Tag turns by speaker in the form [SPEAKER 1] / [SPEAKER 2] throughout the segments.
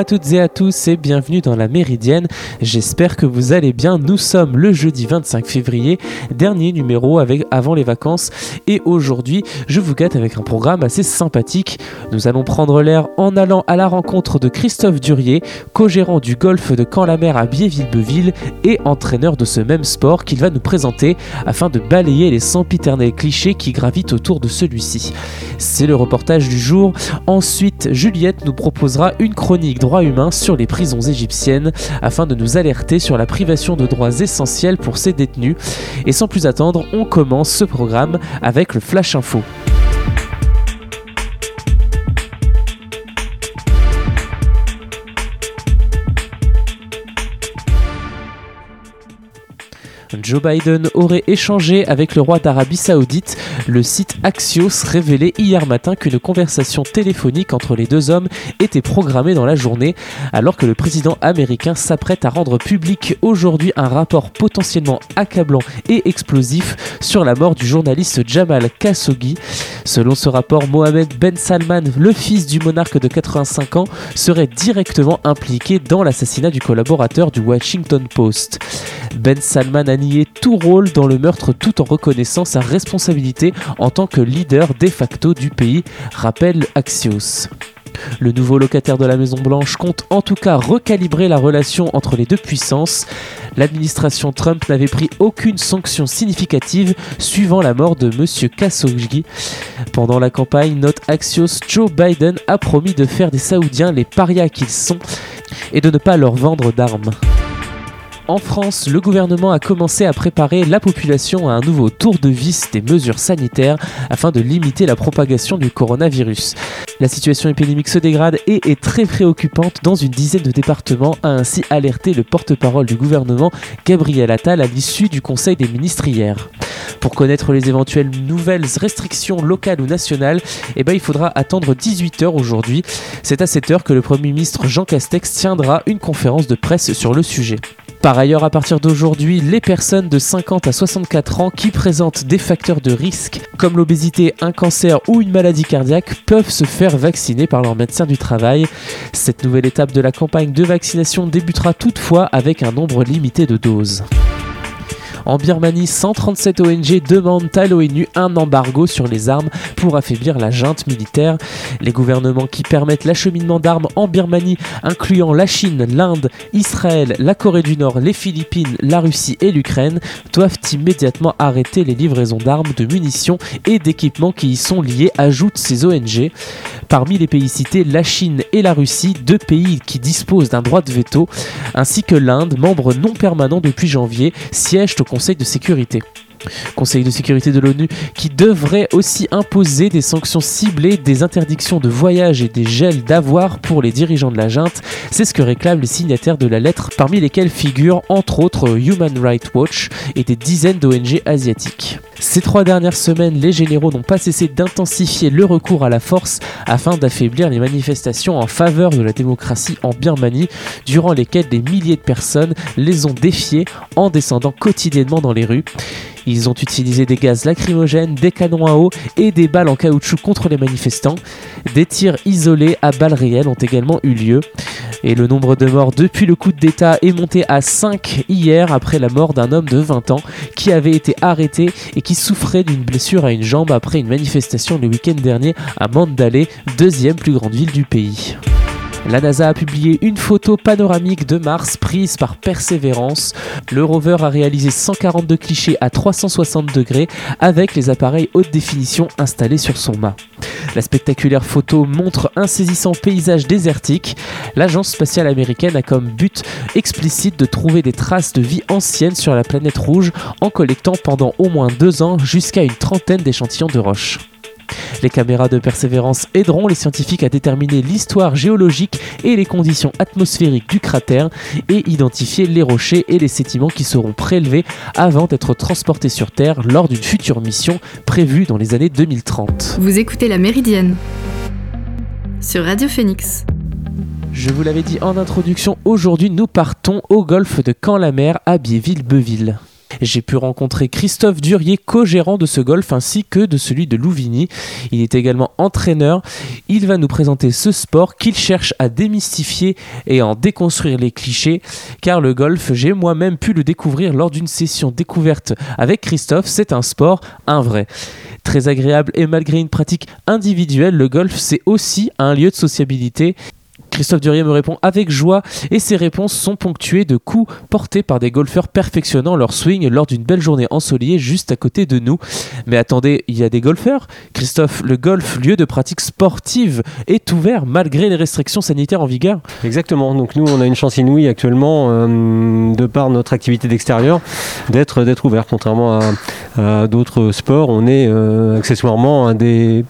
[SPEAKER 1] À toutes et à tous et bienvenue dans la Méridienne. J'espère que vous allez bien. Nous sommes le jeudi 25 février, dernier numéro avec, avant les vacances. Et aujourd'hui, je vous gâte avec un programme assez sympathique. Nous allons prendre l'air en allant à la rencontre de Christophe Durier, co-gérant du golf de Camp-la-Mer à Biéville-Beuville et entraîneur de ce même sport qu'il va nous présenter afin de balayer les sempiternels clichés qui gravitent autour de celui-ci. C'est le reportage du jour. Ensuite, Juliette nous proposera une chronique droit humain sur les prisons égyptiennes afin de nous alerter sur la privation de droits essentiels pour ces détenus. Et sans plus attendre, on commence ce programme avec le Flash Info. Joe Biden aurait échangé avec le roi d'Arabie Saoudite. Le site Axios révélait hier matin qu'une conversation téléphonique entre les deux hommes était programmée dans la journée, alors que le président américain s'apprête à rendre public aujourd'hui un rapport potentiellement accablant et explosif sur la mort du journaliste Jamal Khashoggi. Selon ce rapport, Mohamed Ben Salman, le fils du monarque de 85 ans, serait directement impliqué dans l'assassinat du collaborateur du Washington Post. Ben Salman a nié tout rôle dans le meurtre tout en reconnaissant sa responsabilité en tant que leader de facto du pays, rappelle Axios. Le nouveau locataire de la Maison Blanche compte en tout cas recalibrer la relation entre les deux puissances. L'administration Trump n'avait pris aucune sanction significative suivant la mort de M. Khashoggi. Pendant la campagne, note Axios, Joe Biden a promis de faire des Saoudiens les parias qu'ils sont et de ne pas leur vendre d'armes. En France, le gouvernement a commencé à préparer la population à un nouveau tour de vis des mesures sanitaires afin de limiter la propagation du coronavirus. La situation épidémique se dégrade et est très préoccupante dans une dizaine de départements, a ainsi alerté le porte-parole du gouvernement Gabriel Attal à l'issue du Conseil des ministres hier. Pour connaître les éventuelles nouvelles restrictions locales ou nationales, eh ben, il faudra attendre 18h aujourd'hui. C'est à cette heure que le Premier ministre Jean Castex tiendra une conférence de presse sur le sujet. Par ailleurs, à partir d'aujourd'hui, les personnes de 50 à 64 ans qui présentent des facteurs de risque comme l'obésité, un cancer ou une maladie cardiaque peuvent se faire vacciner par leur médecin du travail. Cette nouvelle étape de la campagne de vaccination débutera toutefois avec un nombre limité de doses. En Birmanie, 137 ONG demandent à l'ONU un embargo sur les armes pour affaiblir la junte militaire. Les gouvernements qui permettent l'acheminement d'armes en Birmanie, incluant la Chine, l'Inde, Israël, la Corée du Nord, les Philippines, la Russie et l'Ukraine, doivent immédiatement arrêter les livraisons d'armes, de munitions et d'équipements qui y sont liés, ajoutent ces ONG. Parmi les pays cités, la Chine et la Russie, deux pays qui disposent d'un droit de veto, ainsi que l'Inde, membre non permanent depuis janvier, siègent au Conseil de sécurité. Conseil de sécurité de l'ONU qui devrait aussi imposer des sanctions ciblées, des interdictions de voyage et des gels d'avoir pour les dirigeants de la junte. C'est ce que réclament les signataires de la lettre, parmi lesquels figurent entre autres Human Rights Watch et des dizaines d'ONG asiatiques. Ces trois dernières semaines, les généraux n'ont pas cessé d'intensifier le recours à la force afin d'affaiblir les manifestations en faveur de la démocratie en Birmanie, durant lesquelles des milliers de personnes les ont défiées en descendant quotidiennement dans les rues. Ils ont utilisé des gaz lacrymogènes, des canons à eau et des balles en caoutchouc contre les manifestants. Des tirs isolés à balles réelles ont également eu lieu. Et le nombre de morts depuis le coup d'État est monté à 5 hier après la mort d'un homme de 20 ans qui avait été arrêté et qui souffrait d'une blessure à une jambe après une manifestation le week-end dernier à Mandalay, deuxième plus grande ville du pays. La NASA a publié une photo panoramique de Mars prise par Perseverance. Le rover a réalisé 142 clichés à 360 degrés avec les appareils haute définition installés sur son mât. La spectaculaire photo montre un saisissant paysage désertique. L'agence spatiale américaine a comme but explicite de trouver des traces de vie ancienne sur la planète rouge en collectant pendant au moins deux ans jusqu'à une trentaine d'échantillons de roches. Les caméras de persévérance aideront les scientifiques à déterminer l'histoire géologique et les conditions atmosphériques du cratère et identifier les rochers et les sédiments qui seront prélevés avant d'être transportés sur Terre lors d'une future mission prévue dans les années 2030.
[SPEAKER 2] Vous écoutez la Méridienne sur Radio Phoenix.
[SPEAKER 1] Je vous l'avais dit en introduction, aujourd'hui nous partons au golfe de Camp-la-Mer à Biéville-Beuville. J'ai pu rencontrer Christophe Durier, co-gérant de ce golf ainsi que de celui de Louvigny. Il est également entraîneur. Il va nous présenter ce sport qu'il cherche à démystifier et en déconstruire les clichés car le golf, j'ai moi-même pu le découvrir lors d'une session découverte avec Christophe, c'est un sport, un vrai. Très agréable et malgré une pratique individuelle, le golf c'est aussi un lieu de sociabilité Christophe Durier me répond avec joie et ses réponses sont ponctuées de coups portés par des golfeurs perfectionnant leur swing lors d'une belle journée ensoleillée juste à côté de nous. Mais attendez, il y a des golfeurs? Christophe, le golf, lieu de pratique sportive, est ouvert malgré les restrictions sanitaires en vigueur?
[SPEAKER 3] Exactement, donc nous on a une chance inouïe actuellement, euh, de par notre activité d'extérieur, d'être, ouvert. Contrairement à, d'autres sports, on est euh, accessoirement un des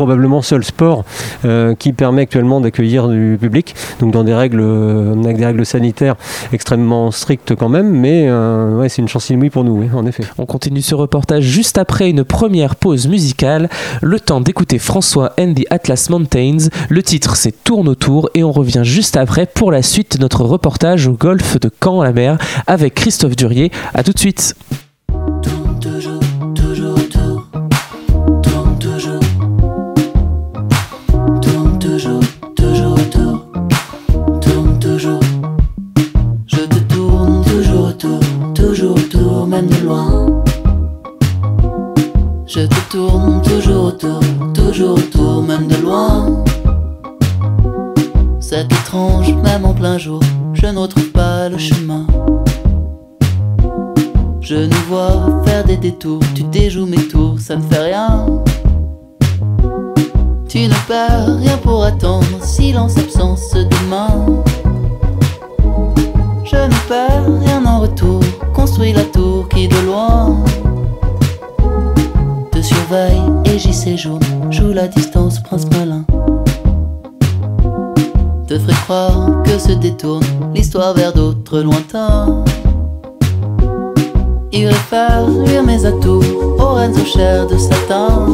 [SPEAKER 3] probablement seul sport euh, qui permet actuellement d'accueillir du public, donc dans des règles, euh, des règles sanitaires extrêmement strictes quand même, mais euh, ouais, c'est une chance inouïe pour nous, en effet.
[SPEAKER 1] On continue ce reportage juste après une première pause musicale, le temps d'écouter François and the Atlas Mountains, le titre c'est Tourne autour et on revient juste après pour la suite de notre reportage au golfe de Caen-la-Mer avec Christophe Durier, à tout de suite.
[SPEAKER 4] De loin. Je te tourne toujours autour, toujours autour, même de loin. C'est étrange, même en plein jour, je ne retrouve pas le chemin. Je nous vois faire des détours, tu déjoues mes tours, ça ne fait rien. Tu ne perds rien pour attendre, silence, absence, demain. Je ne perds rien en retour, la tour qui de loin te surveille et j'y séjourne. Joue la distance, prince malin. Te ferai croire que se détourne l'histoire vers d'autres lointains. Irai faire luire mes atouts aux reines aux chairs de satin.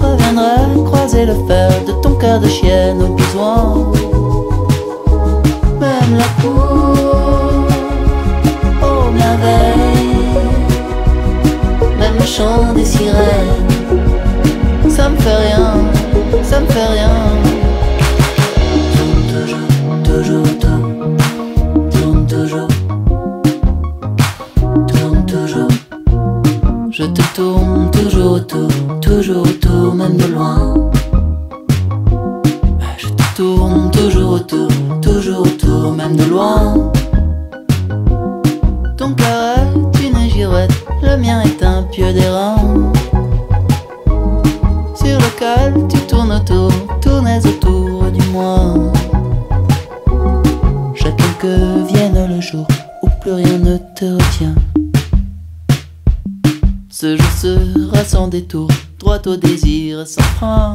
[SPEAKER 4] Reviendrai croiser le fer de ton cœur de chienne au besoin. Même la cour même chant des sirènes, ça me fait rien, ça me fait rien. Tourne toujours, toujours, tourne, tourne toujours, tourne toujours. Je te tourne toujours autour, toujours autour, même de loin. Je te tourne toujours autour, toujours autour, même de loin. Mien est un pieu d'airain. Sur le col, tu tournes autour, tournes autour du moi. Chacun que vienne le jour où plus rien ne te retient. Ce jour sera sans détour, droit au désir sans frein.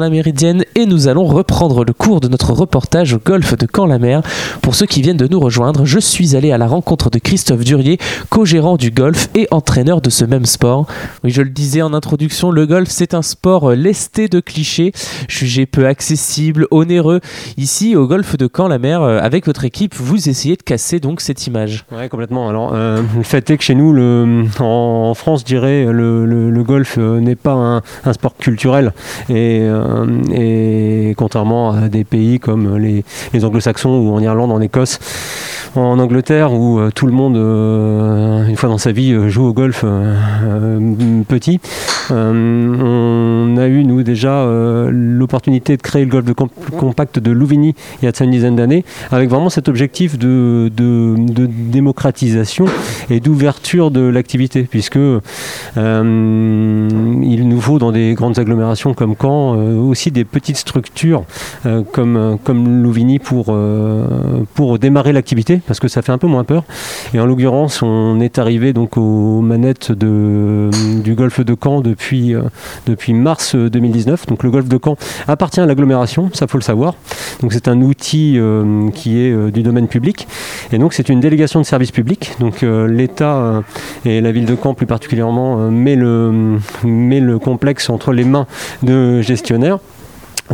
[SPEAKER 1] La Méridienne et nous allons reprendre le cours de notre reportage au golfe de Caen-la-Mer. Pour ceux qui viennent de nous rejoindre, je suis allé à la rencontre de Christophe Durier, co-gérant du golf et entraîneur de ce même sport. Oui, je le disais en introduction, le golf c'est un sport lesté de clichés, jugé peu accessible, onéreux. Ici, au golfe de Caen-la-Mer, euh, avec votre équipe, vous essayez de casser donc cette image.
[SPEAKER 3] Oui, complètement. Alors, euh, le fait est que chez nous, en, France, je dirais, le, le, golf euh, n'est pas un, un, sport culturel. Et, et, contrairement à des pays comme les, anglo-saxons ou en Irlande, en Écosse, en Angleterre où euh, tout le monde, euh, une fois dans sa vie, euh, joue au golf petit. on a eu, nous, déjà l'opportunité de créer le golf de compact de Louvigny il y a une dizaine d'années, avec vraiment cet objectif de, démocratisation et d'ouverture de l'activité, puisque il nous faut dans des grandes agglomérations comme Caen aussi des petites structures comme, comme Louvigny pour, pour démarrer l'activité parce que ça fait un peu moins peur. Et en l'occurrence, on est arrivé donc aux manettes de, du golf de Caen depuis, depuis mars 2019. Donc le golf de Caen appartient à l'agglomération, ça faut le savoir. Donc c'est un outil qui est du domaine public. Et donc c'est une délégation de service public. Donc l'État et la ville de Caen plus particulièrement met le, met le complexe entre les mains de gestionnaires millionnaire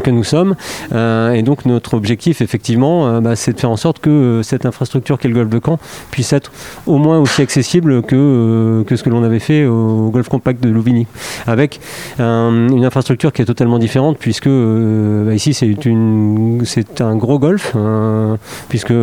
[SPEAKER 3] que nous sommes. Euh, et donc notre objectif, effectivement, euh, bah, c'est de faire en sorte que euh, cette infrastructure qu'est le golf de Caen puisse être au moins aussi accessible que, que ce que l'on avait fait au golf compact de Louvigny. Avec une infrastructure qui est totalement différente, puisque bah, ici c'est c'est un gros golf, puisque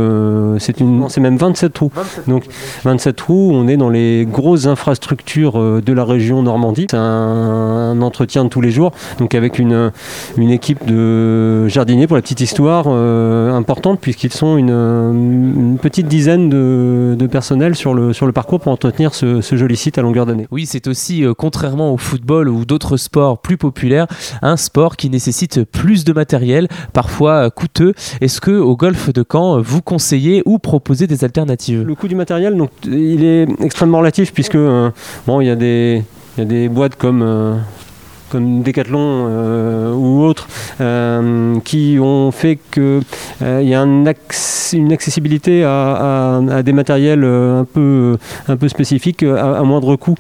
[SPEAKER 3] c'est une, c'est même 27 trous. Donc 27 trous, on est dans les grosses infrastructures de la région Normandie. C'est un, un entretien de tous les jours, donc avec une, une équipe de jardiniers, pour la petite histoire, euh, importante, puisqu'ils sont une, petite dizaine de, personnels sur le, sur le parcours pour entretenir ce, joli site à longueur d'année.
[SPEAKER 1] Oui, c'est aussi, euh, contrairement au football ou d'autres sports plus populaires, un sport qui nécessite plus de matériel, parfois euh, coûteux. Est-ce que au golf de Caen, vous conseillez ou proposez des alternatives?
[SPEAKER 3] Le coût du matériel, donc, il est extrêmement relatif, puisque bon, il y a des il y a des boîtes comme comme Decathlon euh, ou autres, euh, qui ont fait qu'il euh, y a un une accessibilité à, des matériels un peu, un peu spécifiques à, moindre coût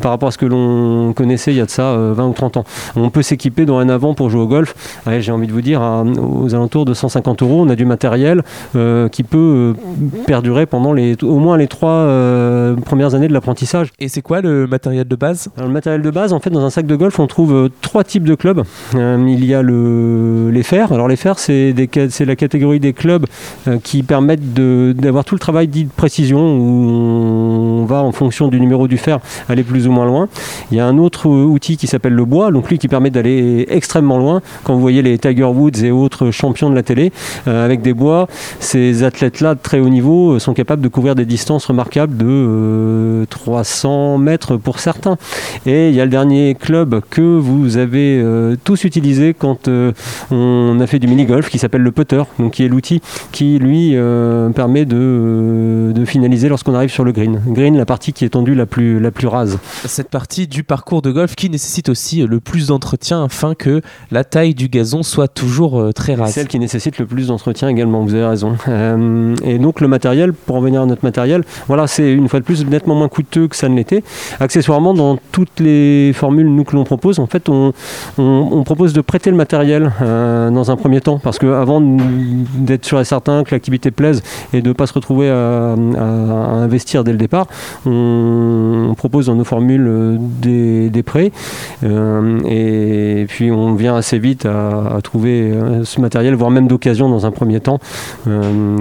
[SPEAKER 3] par rapport à ce que l'on connaissait il y a de ça 20 ou 30 ans. On peut s'équiper dans un avant pour jouer au golf. J'ai envie de vous dire, aux alentours de 150 euros, on a du matériel qui peut perdurer pendant les, au moins les trois premières années de l'apprentissage.
[SPEAKER 1] Et c'est quoi le matériel de base?
[SPEAKER 3] Le matériel de base, en fait, dans un sac de golf, on trouve euh, trois types de clubs. Euh, il y a le, les fers. Alors les fers, c'est la catégorie des clubs euh, qui permettent d'avoir tout le travail dit de précision où on va en fonction du numéro du fer aller plus ou moins loin. Il y a un autre outil qui s'appelle le bois, donc lui qui permet d'aller extrêmement loin. Quand vous voyez les Tiger Woods et autres champions de la télé avec des bois, ces athlètes-là de très haut niveau sont capables de couvrir des distances remarquables de 300 mètres pour certains. Et il y a le dernier club que vous avez euh, tous utilisé quand euh, on a fait du mini-golf qui s'appelle le putter, donc qui est l'outil qui lui euh, permet de, de finaliser lorsqu'on arrive sur le green. Green, la partie qui est tendue la plus, la plus rase.
[SPEAKER 1] Cette partie du parcours de golf qui nécessite aussi le plus d'entretien afin que la taille du gazon soit toujours très rase.
[SPEAKER 3] Celle qui nécessite le plus d'entretien également, vous avez raison. et donc le matériel, pour revenir à notre matériel, voilà, c'est une fois de plus nettement moins coûteux que ça ne l'était. Accessoirement, dans toutes les formules nous que l'on propose, en fait, on, propose de prêter le matériel euh, dans un premier temps, parce qu'avant d'être sûr et certain que l'activité plaise et de ne pas se retrouver à, investir dès le départ, on, propose dans nos formules euh, des, prêts, euh, et puis on vient assez vite à, trouver ce matériel, voire même d'occasion dans un premier temps,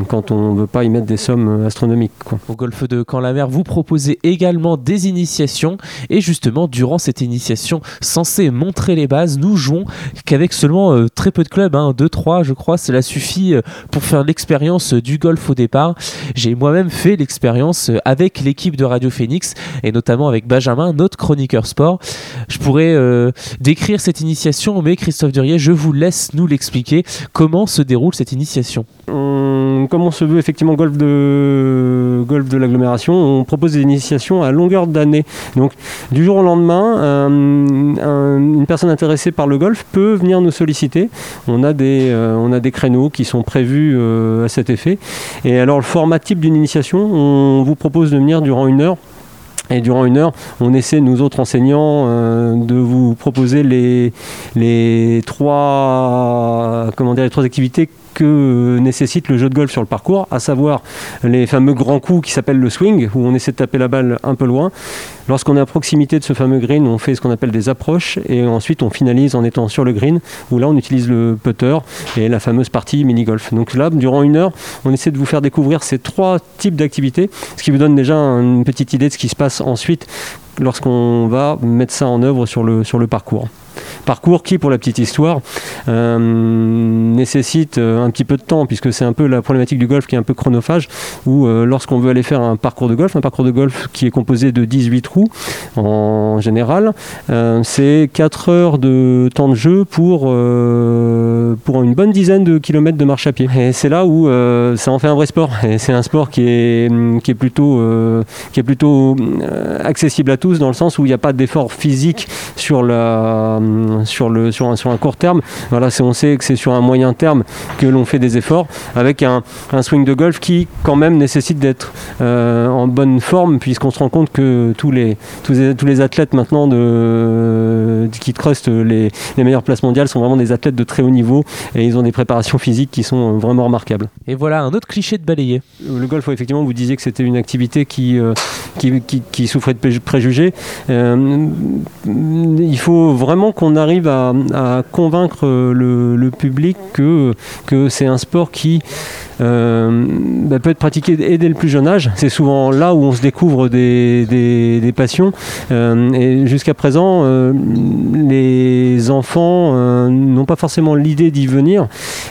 [SPEAKER 3] quand on ne veut pas y mettre des sommes astronomiques.
[SPEAKER 1] Au golfe de Camp-la-Mer, vous proposez également des initiations, et justement, durant cette initiation censée montrer les bases. Nous jouons qu'avec seulement euh, très peu de clubs, 2-3 hein, je crois, cela suffit euh, pour faire l'expérience du golf au départ. J'ai moi-même fait l'expérience euh, avec l'équipe de Radio Phoenix et notamment avec Benjamin, notre chroniqueur sport. Je pourrais décrire cette initiation, mais Christophe Durier, je vous laisse nous l'expliquer. Comment se déroule cette initiation?
[SPEAKER 3] Comme on se veut effectivement golf de, l'agglomération, on propose des initiations à longueur d'année. Donc du jour au lendemain, un une personne intéressée par le golf peut venir nous solliciter. On a des, euh, créneaux qui sont prévus euh, à cet effet. Et alors le format type d'une initiation, on vous propose de venir durant une heure et durant une heure, on essaie, nous autres enseignants, euh, de vous proposer les, les, trois, comment dire, les trois activités que nécessite le jeu de golf sur le parcours, à savoir les fameux grands coups qui s'appellent le swing, où on essaie de taper la balle un peu loin. Lorsqu'on est à proximité de ce fameux green, on fait ce qu'on appelle des approches, et ensuite on finalise en étant sur le green, où là on utilise le putter et la fameuse partie mini-golf. Donc là, durant une heure, on essaie de vous faire découvrir ces trois types d'activités, ce qui vous donne déjà une petite idée de ce qui se passe ensuite lorsqu'on va mettre ça en œuvre sur le, sur le parcours. Parcours qui, pour la petite histoire, nécessite un petit peu de temps, puisque c'est un peu la problématique du golf qui est un peu chronophage, où lorsqu'on veut aller faire un parcours de golf, un parcours de golf qui est composé de 18 trous en général, c'est 4 heures de temps de jeu pour, pour une bonne dizaine de kilomètres de marche à pied. Et c'est là où ça en fait un vrai sport. Et c'est un sport qui est, qui est plutôt, qui est plutôt accessible à tous dans le sens où il n'y a pas d'effort physique sur, la, sur, le, sur, un, sur un court terme. Voilà, on sait que c'est sur un moyen terme que l'on fait des efforts avec un, un, swing de golf qui quand même nécessite d'être euh, en bonne forme puisqu'on se rend compte que tous les, tous les, tous les athlètes maintenant de, qui trustent les, les meilleures places mondiales sont vraiment des athlètes de très haut niveau et ils ont des préparations physiques qui sont vraiment remarquables.
[SPEAKER 1] Et voilà un autre cliché de balayer.
[SPEAKER 3] Le golf, effectivement, vous disiez que c'était une activité qui, euh, qui, qui, qui, souffrait de préjugés. Euh, il faut vraiment qu'on arrive à, convaincre le, public que, c'est un sport qui bah, peut être pratiqué dès le plus jeune âge. C'est souvent là où on se découvre des, des, passions. Euh, et jusqu'à présent, euh, les enfants n'ont pas forcément l'idée d'y venir.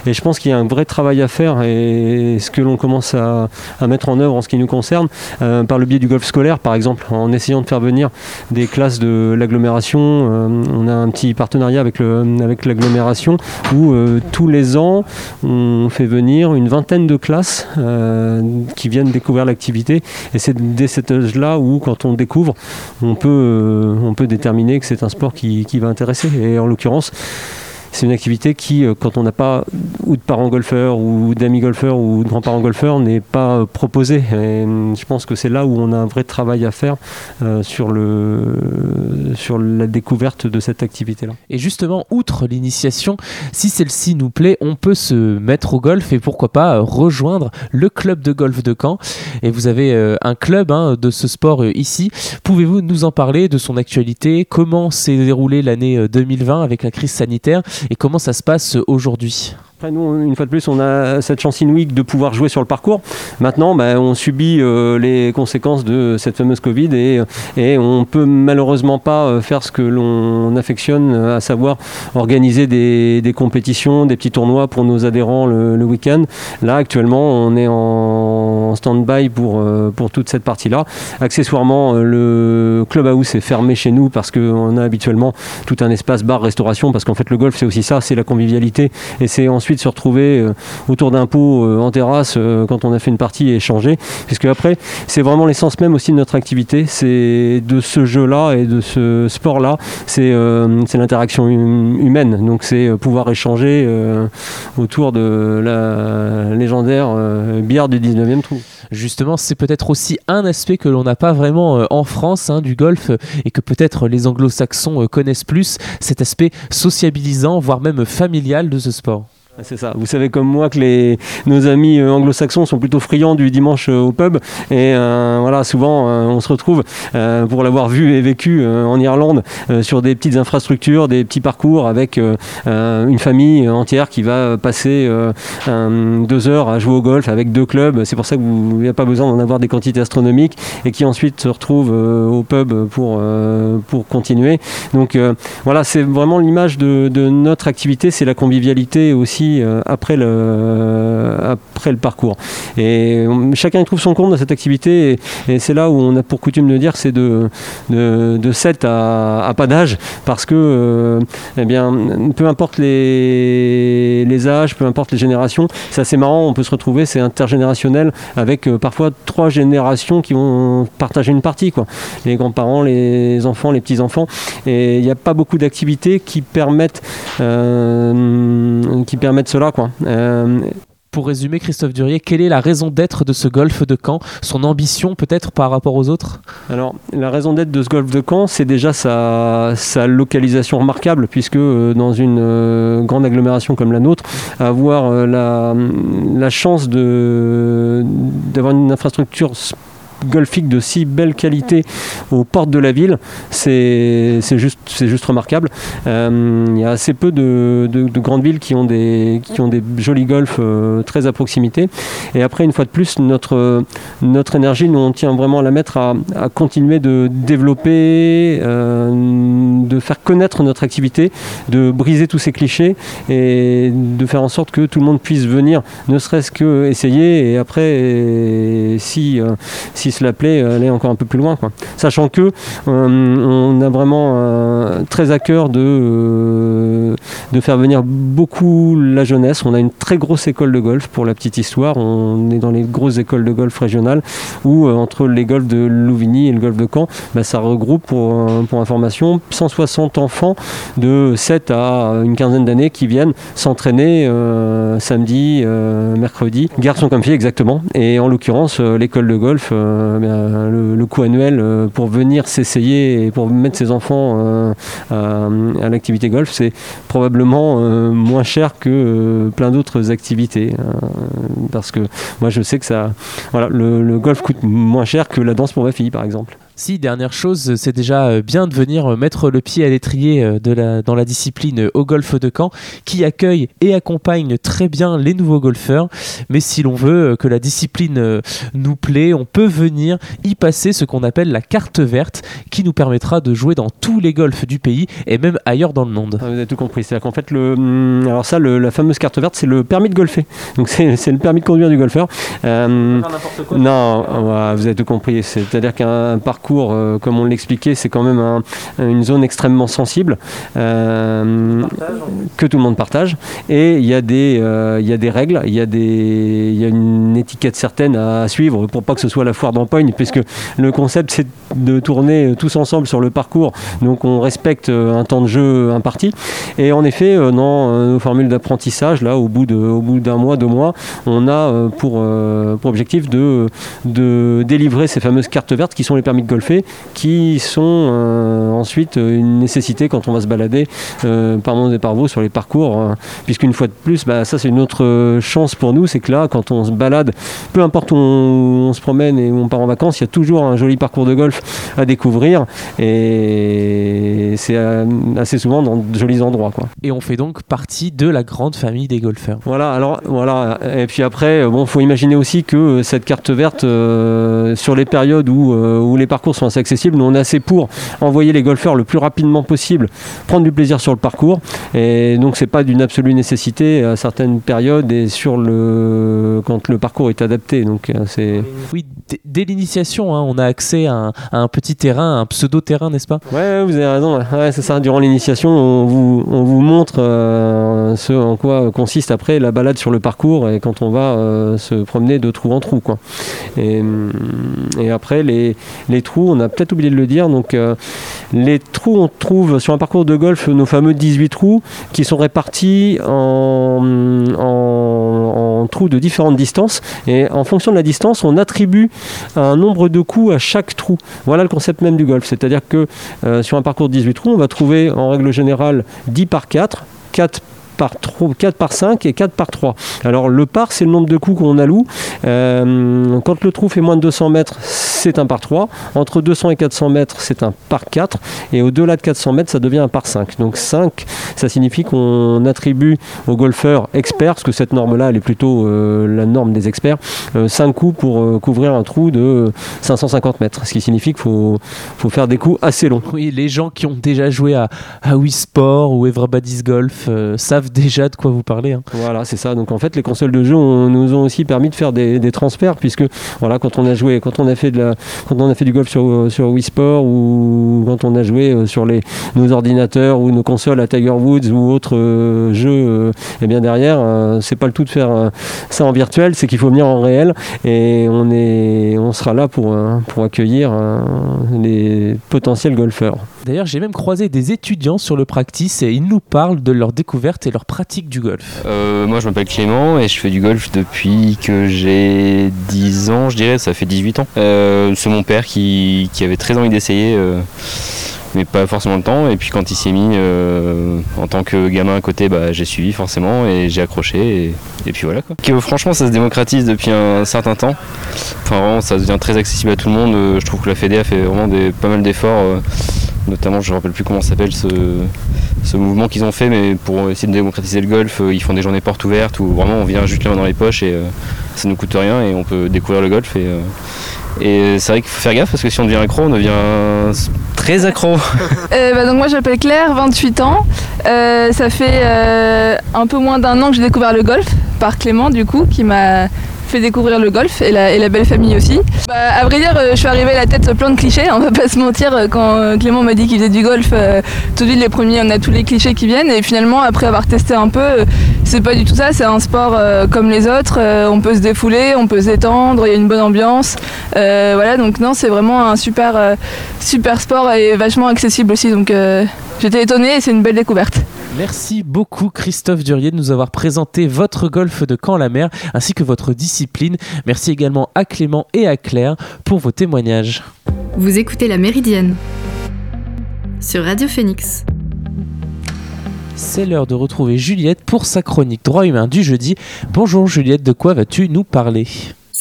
[SPEAKER 3] Et je pense qu'il y a un vrai travail à faire. Et ce que l'on commence à, à, mettre en œuvre en ce qui nous concerne, par le biais du golf scolaire, par exemple, en essayant de faire venir des classes de l'agglomération. on a un petit partenariat avec l'agglomération avec où tous les ans, on fait venir une vingtaine de classes euh, qui viennent découvrir l'activité. Et c'est dès cet âge-là où, quand on découvre, on peut, euh, on peut déterminer que c'est un sport qui, qui va intéresser. Et en l'occurrence, c'est une activité qui, euh, quand on n'a pas ou de parents golfeurs ou d'amis golfeurs ou de grands-parents golfeurs, n'est pas euh, proposée. Hum, je pense que c'est là où on a un vrai travail à faire euh, sur, le, sur la découverte de cette activité-là.
[SPEAKER 1] Et justement, outre l'initiation, si celle-ci nous plaît, on peut se mettre au golf et pourquoi pas rejoindre le club de golf de Caen. Et vous avez un club hein, de ce sport ici. Pouvez-vous nous en parler de son actualité? Comment s'est déroulée l'année 2020 avec la crise sanitaire? Et comment ça se passe aujourd'hui?
[SPEAKER 3] Nous, une fois de plus, on a cette chance inouïe de pouvoir jouer sur le parcours. Maintenant, bah, on subit euh, les conséquences de cette fameuse Covid et, on peut malheureusement pas euh, faire ce que l'on affectionne, à savoir organiser des, compétitions, des petits tournois pour nos adhérents le, week-end. Là, actuellement, on est en stand-by pour, euh, pour toute cette partie-là. Accessoirement, le clubhouse est fermé chez nous parce qu'on a habituellement tout un espace bar-restauration parce qu'en fait, le golf, c'est aussi ça, c'est la convivialité et c'est ensuite de se retrouver euh, autour d'un pot euh, en terrasse euh, quand on a fait une partie et échanger. Puisque après, c'est vraiment l'essence même aussi de notre activité, c'est de ce jeu-là et de ce sport-là, c'est l'interaction hum, humaine. Donc c'est pouvoir échanger autour de la légendaire bière du 19e trou.
[SPEAKER 1] Justement, c'est peut-être aussi un aspect que l'on n'a pas vraiment en France hein, du golf et que peut-être les anglo-saxons connaissent plus, cet aspect sociabilisant, voire même familial de ce sport.
[SPEAKER 3] C'est ça. Vous savez comme moi que les, nos amis euh, anglo-saxons sont plutôt friands du dimanche euh, au pub. Et euh, voilà, souvent, on se retrouve, pour l'avoir vu et vécu en Irlande, sur des petites infrastructures, des petits parcours avec une famille entière qui va passer deux heures à jouer au golf avec deux clubs. C'est pour ça qu'il n'y a pas besoin d'en avoir des quantités astronomiques et qui ensuite se retrouvent au pub pour, pour continuer. Donc voilà, c'est vraiment l'image de, de notre activité, c'est la convivialité aussi euh, après, le, après le parcours. Et chacun y trouve son compte dans cette activité et, c'est là où on a pour coutume de dire c'est de, de, de 7 à, pas d'âge parce que euh, eh bien, peu importe les, les âges, peu importe les générations, c'est assez marrant, on peut se retrouver, c'est intergénérationnel avec euh, parfois trois générations qui vont partager une partie. Quoi. Les grands-parents, les enfants, les petits-enfants. Et il n'y a pas beaucoup d'activités qui permettent, qui permettent mettre cela. Quoi. Euh,
[SPEAKER 1] pour résumer, Christophe Durier, quelle est la raison d'être de ce golf de Caen? Son ambition peut-être par rapport aux autres?
[SPEAKER 3] Alors, la raison d'être de ce golf de Caen, c'est déjà sa, sa, localisation remarquable, puisque euh, dans une euh, grande agglomération comme la nôtre, avoir la, la, chance d'avoir une infrastructure golfiques de si belle qualité aux portes de la ville, c'est juste, juste remarquable. Euh, il y a assez peu de, grandes villes qui ont des, qui ont des jolis golfs euh, très à proximité. Et après, une fois de plus, notre, énergie, nous, on tient vraiment à la mettre à, continuer de développer, euh, de faire connaître notre activité, de briser tous ces clichés et de faire en sorte que tout le monde puisse venir, ne serait-ce que essayer et après, si, si cela plaît, aller encore un peu plus loin. Sachant que on a vraiment très à cœur de, faire venir beaucoup la jeunesse. On a une très grosse école de golf pour la petite histoire. On est dans les grosses écoles de golf régionales où entre les golfs de Louvigny et le golf de Caen, bah, ça regroupe pour, pour information 160 enfants de 7 à une quinzaine d'années qui viennent s'entraîner samedi, mercredi, garçons comme filles exactement. Et en l'occurrence, l'école de golf, bah, le, le, coût annuel pour venir s'essayer et pour mettre ses enfants à, l'activité golf, c'est probablement euh, moins cher que euh, plein d'autres activités. Hein. parce que moi, je sais que ça, voilà, le golf coûte moins cher que la danse pour ma fille, par exemple.
[SPEAKER 1] Si, dernière chose, c'est déjà euh, bien de venir euh, mettre le pied à l'étrier euh, de la, dans la discipline au golf de Caen, qui accueille et accompagne très bien les nouveaux golfeurs. Mais si l'on veut que la discipline nous plaît, on peut venir y passer ce qu'on appelle la carte verte, qui nous permettra de jouer dans tous les golfs du pays et même ailleurs dans le monde.
[SPEAKER 3] Ah, vous avez tout compris. C'est-à-dire qu'en fait, le, hum, alors ça, la fameuse carte verte, c'est le permis de golfer. Donc c'est le permis de conduire du golfeur. non, vous avez tout compris. C'est-à-dire qu'un parcours euh, comme on l'expliquait, c'est quand même une zone extrêmement sensible. Euh, que tout le monde partage. Et il y, a des, euh, y a des règles, il y a, y a une étiquette certaine à suivre pour pas que ce soit la foire d'empoigne, puisque le concept c'est de tourner tous ensemble sur le parcours. Donc on respecte un temps de jeu imparti. Et en effet, dans nos formules d'apprentissage, là, au bout d'un mois, deux mois, on a pour, pour objectif de, de délivrer ces fameuses cartes vertes qui sont les permis de golfer qui sont euh, ensuite une nécessité quand on va se balader euh, par Mons et par vous sur les parcours. Hein. Puisqu'une fois de plus, bah, ça c'est une autre chance pour nous, c'est que là, quand on se balade, peu importe où on, se promène et où on part en vacances, il y a toujours un joli parcours de golf à découvrir et c'est euh, assez souvent dans de jolis endroits. Quoi.
[SPEAKER 1] Et on fait donc partie de la grande famille des golfeurs.
[SPEAKER 3] Voilà, alors voilà. Et puis après, bon, faut imaginer aussi que cette carte verte, sur les périodes où, où les parcours sont assez accessibles. Nous, on est assez pour envoyer les golfeurs le plus rapidement possible, prendre du plaisir sur le parcours. Et donc, c'est pas d'une absolue nécessité à certaines périodes et sur le quand le parcours est adapté. Donc, euh, c'est
[SPEAKER 1] oui, dès l'initiation, hein, on a accès à un, petit terrain, un pseudo terrain, n'est-ce pas?
[SPEAKER 3] Ouais, vous avez raison. Ouais, c'est ça. Durant l'initiation, on vous, on vous montre euh, ce en quoi consiste après la balade sur le parcours et quand on va euh, se promener de trou en trou, quoi. Et, et après, les, les trous on a peut-être oublié de le dire. Donc, euh, les trous, on trouve sur un parcours de golf nos fameux 18 trous qui sont répartis en, trous de différentes distances. Et en fonction de la distance, on attribue un nombre de coups à chaque trou. Voilà le concept même du golf. C'est-à-dire que euh, sur un parcours de 18 trous, on va trouver en règle générale 10 par 4, 4 par 4 par 5 et 4 par 3. Alors le par, c'est le nombre de coups qu'on alloue. Euh, quand le trou fait moins de 200 mètres, c'est un par 3. Entre 200 et 400 mètres, c'est un par 4. Et au-delà de 400 mètres, ça devient un par 5. Donc 5, ça signifie qu'on attribue aux golfeurs experts, parce que cette norme-là, elle est plutôt euh, la norme des experts, 5 euh, coups pour couvrir un trou de 550 mètres. Ce qui signifie qu'il faut, faut faire des coups assez longs.
[SPEAKER 1] Oui, les gens qui ont déjà joué à, à Wii Sport ou Everybody's Golf savent déjà de quoi vous parlez. Hein.
[SPEAKER 3] Voilà, c'est ça. Donc en fait, les consoles de jeu nous ont aussi permis de faire des, transferts, puisque voilà, quand on a joué, quand on a fait de la, quand on a fait du golf sur, sur Wii Sport ou quand on a joué euh, sur les, nos ordinateurs ou nos consoles à Tiger Woods ou autres euh, jeux, et euh, eh bien derrière, c'est pas le tout de faire ça en virtuel, c'est qu'il faut venir en réel et on est, on sera là pour pour accueillir les potentiels golfeurs.
[SPEAKER 1] D'ailleurs, j'ai même croisé des étudiants sur le practice et ils nous parlent de leur découverte et pratique du golf?
[SPEAKER 5] Euh, moi, je m'appelle Clément et je fais du golf depuis que j'ai 10 ans, je dirais, ça fait 18 ans. Euh, c'est mon père qui, avait très envie d'essayer. Euh, mais pas forcément le temps. Et puis quand il s'y est mis, en tant que gamin à côté, bah, j'ai suivi forcément et j'ai accroché. Et, puis voilà. Quoi. franchement, ça se démocratise depuis un certain temps. Enfin, vraiment, ça devient très accessible à tout le monde. Je trouve que la Fédé a fait vraiment des, pas mal d'efforts notamment je ne me rappelle plus comment s'appelle ce, ce, mouvement qu'ils ont fait mais pour essayer de démocratiser le golf ils font des journées portes ouvertes où vraiment on vient juste les mains dans les poches et ça nous coûte rien et on peut découvrir le golf et, et c'est vrai qu'il faut faire gaffe parce que si on devient accro, on devient très accro.
[SPEAKER 6] Euh, bah, donc moi j'appelle Claire, 28 ans. Euh, ça fait euh, un peu moins d'un an que j'ai découvert le golf par Clément du coup qui m'a découvrir le golf et la, belle famille aussi. Bah, à vrai dire, je suis arrivée à la tête plein de clichés, on va pas se mentir. Quand Clément m'a dit qu'il faisait du golf, tout de suite les premiers, on a tous les clichés qui viennent. Et finalement, après avoir testé un peu, c'est pas du tout ça. C'est un sport comme les autres. on peut se défouler, on peut s'étendre, il y a une bonne ambiance. voilà, donc non, c'est vraiment un super, super sport et vachement accessible aussi. Donc j'étais étonnée et c'est une belle découverte.
[SPEAKER 1] Merci beaucoup Christophe Durier de nous avoir présenté votre golf de Camp-la-Mer ainsi que votre discipline. Merci également à Clément et à Claire pour vos témoignages.
[SPEAKER 2] Vous écoutez La Méridienne sur Radio Phoenix.
[SPEAKER 1] C'est l'heure de retrouver Juliette pour sa chronique droit humain du jeudi. Bonjour Juliette, de quoi vas-tu nous parler?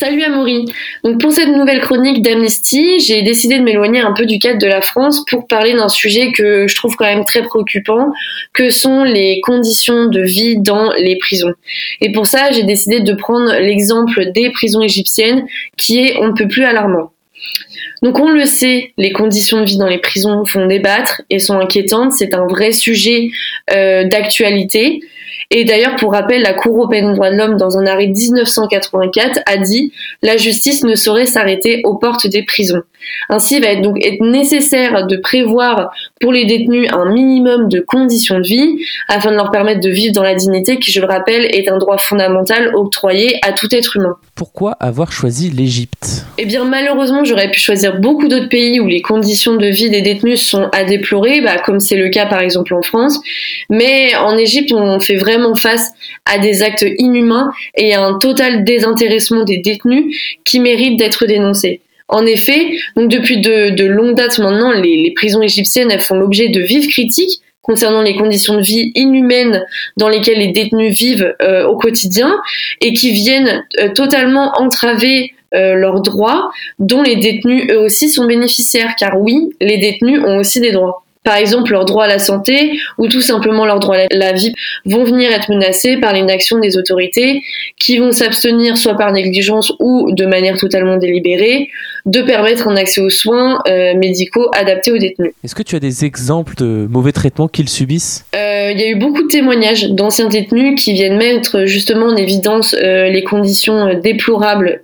[SPEAKER 7] Salut Amaury. Donc pour cette nouvelle chronique d'Amnesty, j'ai décidé de m'éloigner un peu du cadre de la France pour parler d'un sujet que je trouve quand même très préoccupant, que sont les conditions de vie dans les prisons. Et pour ça, j'ai décidé de prendre l'exemple des prisons égyptiennes qui est on ne peut plus alarmant. Donc on le sait, les conditions de vie dans les prisons font débattre et sont inquiétantes. C'est un vrai sujet euh, d'actualité. Et d'ailleurs, pour rappel, la Cour européenne des droits de l'homme, dans un arrêt 1984, a dit la justice ne saurait s'arrêter aux portes des prisons. Ainsi, il va donc être nécessaire de prévoir pour les détenus un minimum de conditions de vie afin de leur permettre de vivre dans la dignité qui, je le rappelle, est un droit fondamental octroyé à tout être humain.
[SPEAKER 1] Pourquoi avoir choisi l'Égypte
[SPEAKER 7] Eh bien, malheureusement, j'aurais pu choisir beaucoup d'autres pays où les conditions de vie des détenus sont à déplorer, bah, comme c'est le cas par exemple en France. Mais en Égypte, on fait vraiment face à des actes inhumains et à un total désintéressement des détenus qui méritent d'être dénoncés. En effet, depuis de, longues dates maintenant, les, prisons égyptiennes font l'objet de vives critiques concernant les conditions de vie inhumaines dans lesquelles les détenus vivent euh, au quotidien et qui viennent euh, totalement entraver euh, leurs droits dont les détenus eux aussi sont bénéficiaires. Car oui, les détenus ont aussi des droits. Par exemple leur droit à la santé ou tout simplement leur droit à la vie, vont venir être menacés par l'inaction des autorités qui vont s'abstenir soit par négligence ou de manière totalement délibérée de permettre un accès aux soins euh, médicaux adaptés aux détenus.
[SPEAKER 1] Est-ce que tu as des exemples de mauvais traitements qu'ils subissent?
[SPEAKER 7] Euh, Il y a eu beaucoup de témoignages d'anciens détenus qui viennent mettre justement en évidence euh, les conditions déplorables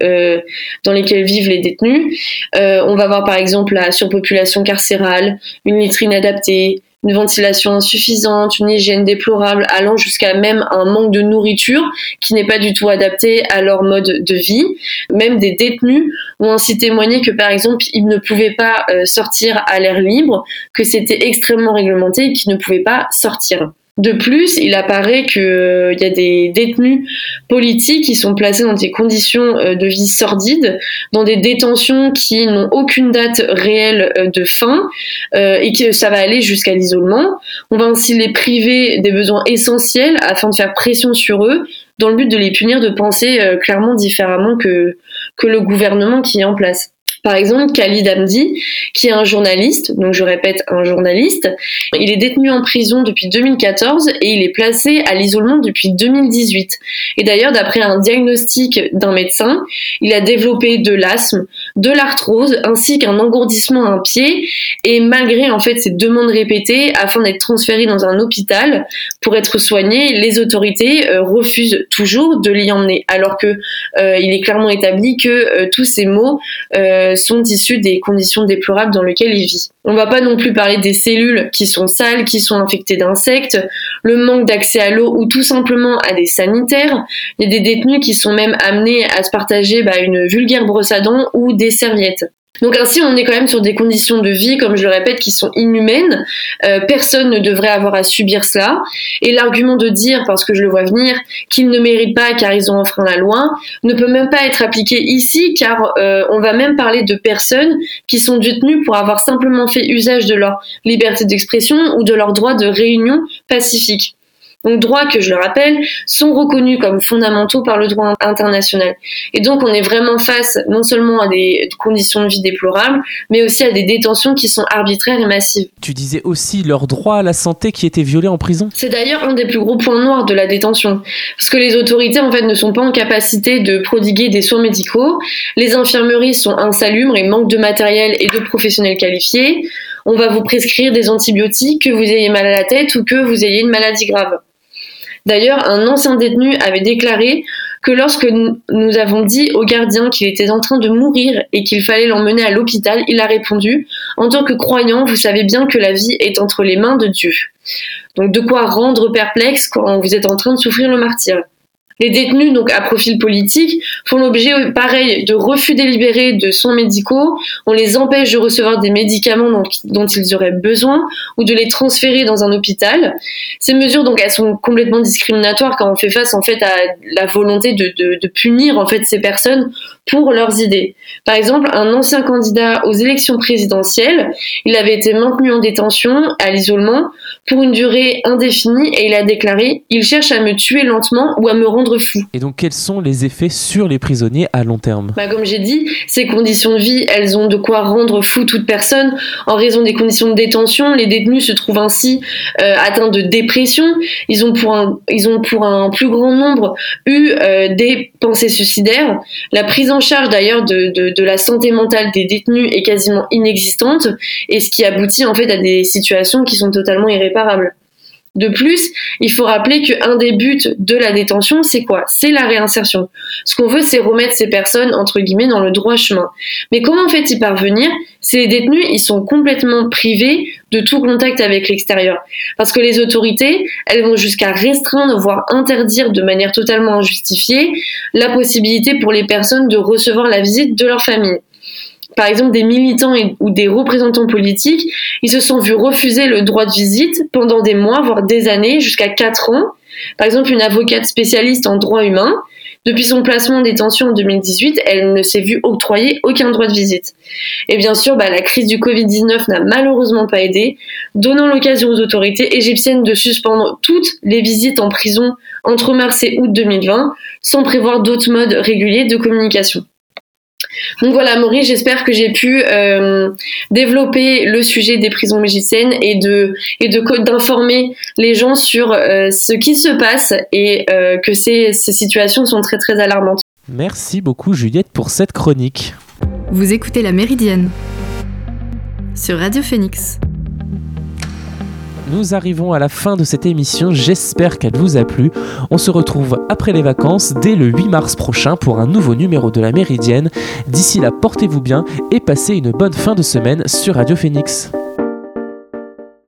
[SPEAKER 7] dans lesquelles vivent les détenus. on va voir par exemple la surpopulation carcérale, une litrine adaptée, une ventilation insuffisante, une hygiène déplorable, allant jusqu'à même un manque de nourriture qui n'est pas du tout adapté à leur mode de vie. Même des détenus ont ainsi témoigné que par exemple ils ne pouvaient pas euh, sortir à l'air libre, que c'était extrêmement réglementé et qu'ils ne pouvaient pas sortir. De plus, il apparaît qu'il euh, y a des détenus politiques qui sont placés dans des conditions euh, de vie sordides, dans des détentions qui n'ont aucune date réelle euh, de fin et que ça va aller jusqu'à l'isolement. On va ainsi les priver des besoins essentiels afin de faire pression sur eux dans le but de les punir de penser clairement différemment que, que le gouvernement qui est en place. Par exemple, Khalid Amdi, qui est un journaliste, donc je répète, un journaliste, il est détenu en prison depuis 2014 et il est placé à l'isolement depuis 2018. Et d'ailleurs, d'après un diagnostic d'un médecin, il a développé de l'asthme, de l'arthrose ainsi qu'un engourdissement à un pied et malgré en fait ces demandes répétées afin d'être transféré dans un hôpital pour être soigné, les autorités euh, refusent toujours de l'y emmener alors que euh, il est clairement établi que euh, tous ces maux sont issus des conditions déplorables dans lesquelles il vit. On va pas non plus parler des cellules qui sont sales, qui sont infectées d'insectes, le manque d'accès à l'eau ou tout simplement à des sanitaires. Il y a des détenus qui sont même amenés à se partager bah, une vulgaire brosse à dents ou serviettes. Donc ainsi, on est quand même sur des conditions de vie, comme je le répète, qui sont inhumaines. Euh, personne ne devrait avoir à subir cela. Et l'argument de dire, parce que je le vois venir, qu'ils ne méritent pas car ils ont enfreint la loi, ne peut même pas être appliqué ici, car euh, on va même parler de personnes qui sont détenues pour avoir simplement fait usage de leur liberté d'expression ou de leur droit de réunion pacifique donc droits que je le rappelle, sont reconnus comme fondamentaux par le droit international. Et donc on est vraiment face non seulement à des conditions de vie déplorables, mais aussi à des détentions qui sont arbitraires et massives.
[SPEAKER 1] Tu disais aussi leur droit à la santé qui était violé en prison
[SPEAKER 7] C'est d'ailleurs un des plus gros points noirs de la détention, parce que les autorités en fait ne sont pas en capacité de prodiguer des soins médicaux, les infirmeries sont insalubres et manquent de matériel et de professionnels qualifiés, on va vous prescrire des antibiotiques que vous ayez mal à la tête ou que vous ayez une maladie grave. D'ailleurs, un ancien détenu avait déclaré que lorsque nous avons dit au gardien qu'il était en train de mourir et qu'il fallait l'emmener à l'hôpital, il a répondu En tant que croyant, vous savez bien que la vie est entre les mains de Dieu. Donc de quoi rendre perplexe quand vous êtes en train de souffrir le martyr. Les détenus, donc à profil politique, font l'objet, pareil, de refus délibérés de soins médicaux. On les empêche de recevoir des médicaments dont, ils auraient besoin ou de les transférer dans un hôpital. Ces mesures, donc, elles sont complètement discriminatoires quand on fait face, en fait, à la volonté de, de punir, en fait, ces personnes pour leurs idées. Par exemple, un ancien candidat aux élections présidentielles, il avait été maintenu en détention, à l'isolement, pour une durée indéfinie et il a déclaré Il cherche à me tuer lentement ou à me rendre fou.
[SPEAKER 1] Et donc, quels sont les effets sur les prisonniers à long terme?
[SPEAKER 7] Bah, Comme j'ai dit, ces conditions de vie, elles ont de quoi rendre fou toute personne. En raison des conditions de détention, les détenus se trouvent ainsi euh, atteints de dépression. Ils ont pour un, ils ont pour un plus grand nombre eu euh, des pensées suicidaires. La prise en charge d'ailleurs de, de, de la santé mentale des détenus est quasiment inexistante et ce qui aboutit en fait à des situations qui sont totalement irréparables. De plus, il faut rappeler qu'un des buts de la détention, c'est quoi? C'est la réinsertion. Ce qu'on veut, c'est remettre ces personnes, entre guillemets, dans le droit chemin. Mais comment en fait y parvenir? Les détenus, ils sont complètement privés de tout contact avec l'extérieur. Parce que les autorités, elles vont jusqu'à restreindre, voire interdire de manière totalement injustifiée, la possibilité pour les personnes de recevoir la visite de leur famille par exemple des militants ou des représentants politiques, ils se sont vus refuser le droit de visite pendant des mois, voire des années, jusqu'à 4 ans. Par exemple, une avocate spécialiste en droit humain, depuis son placement en détention en 2018, elle ne s'est vue octroyer aucun droit de visite. Et bien sûr, bah, la crise du Covid-19 n'a malheureusement pas aidé, donnant l'occasion aux autorités égyptiennes de suspendre toutes les visites en prison entre mars et août 2020, sans prévoir d'autres modes réguliers de communication. Donc voilà, Maurice, j'espère que j'ai pu euh, développer le sujet des prisons magiciennes et de et de d'informer les gens sur euh, ce qui se passe et euh, que ces, ces situations sont très très alarmantes.
[SPEAKER 1] Merci beaucoup Juliette pour cette chronique.
[SPEAKER 2] Vous écoutez La Méridienne sur Radio Phoenix.
[SPEAKER 1] Nous arrivons à la fin de cette émission, j'espère qu'elle vous a plu. On se retrouve après les vacances dès le 8 mars prochain pour un nouveau numéro de la Méridienne. D'ici là, portez-vous bien et passez une bonne fin de semaine sur Radio Phoenix.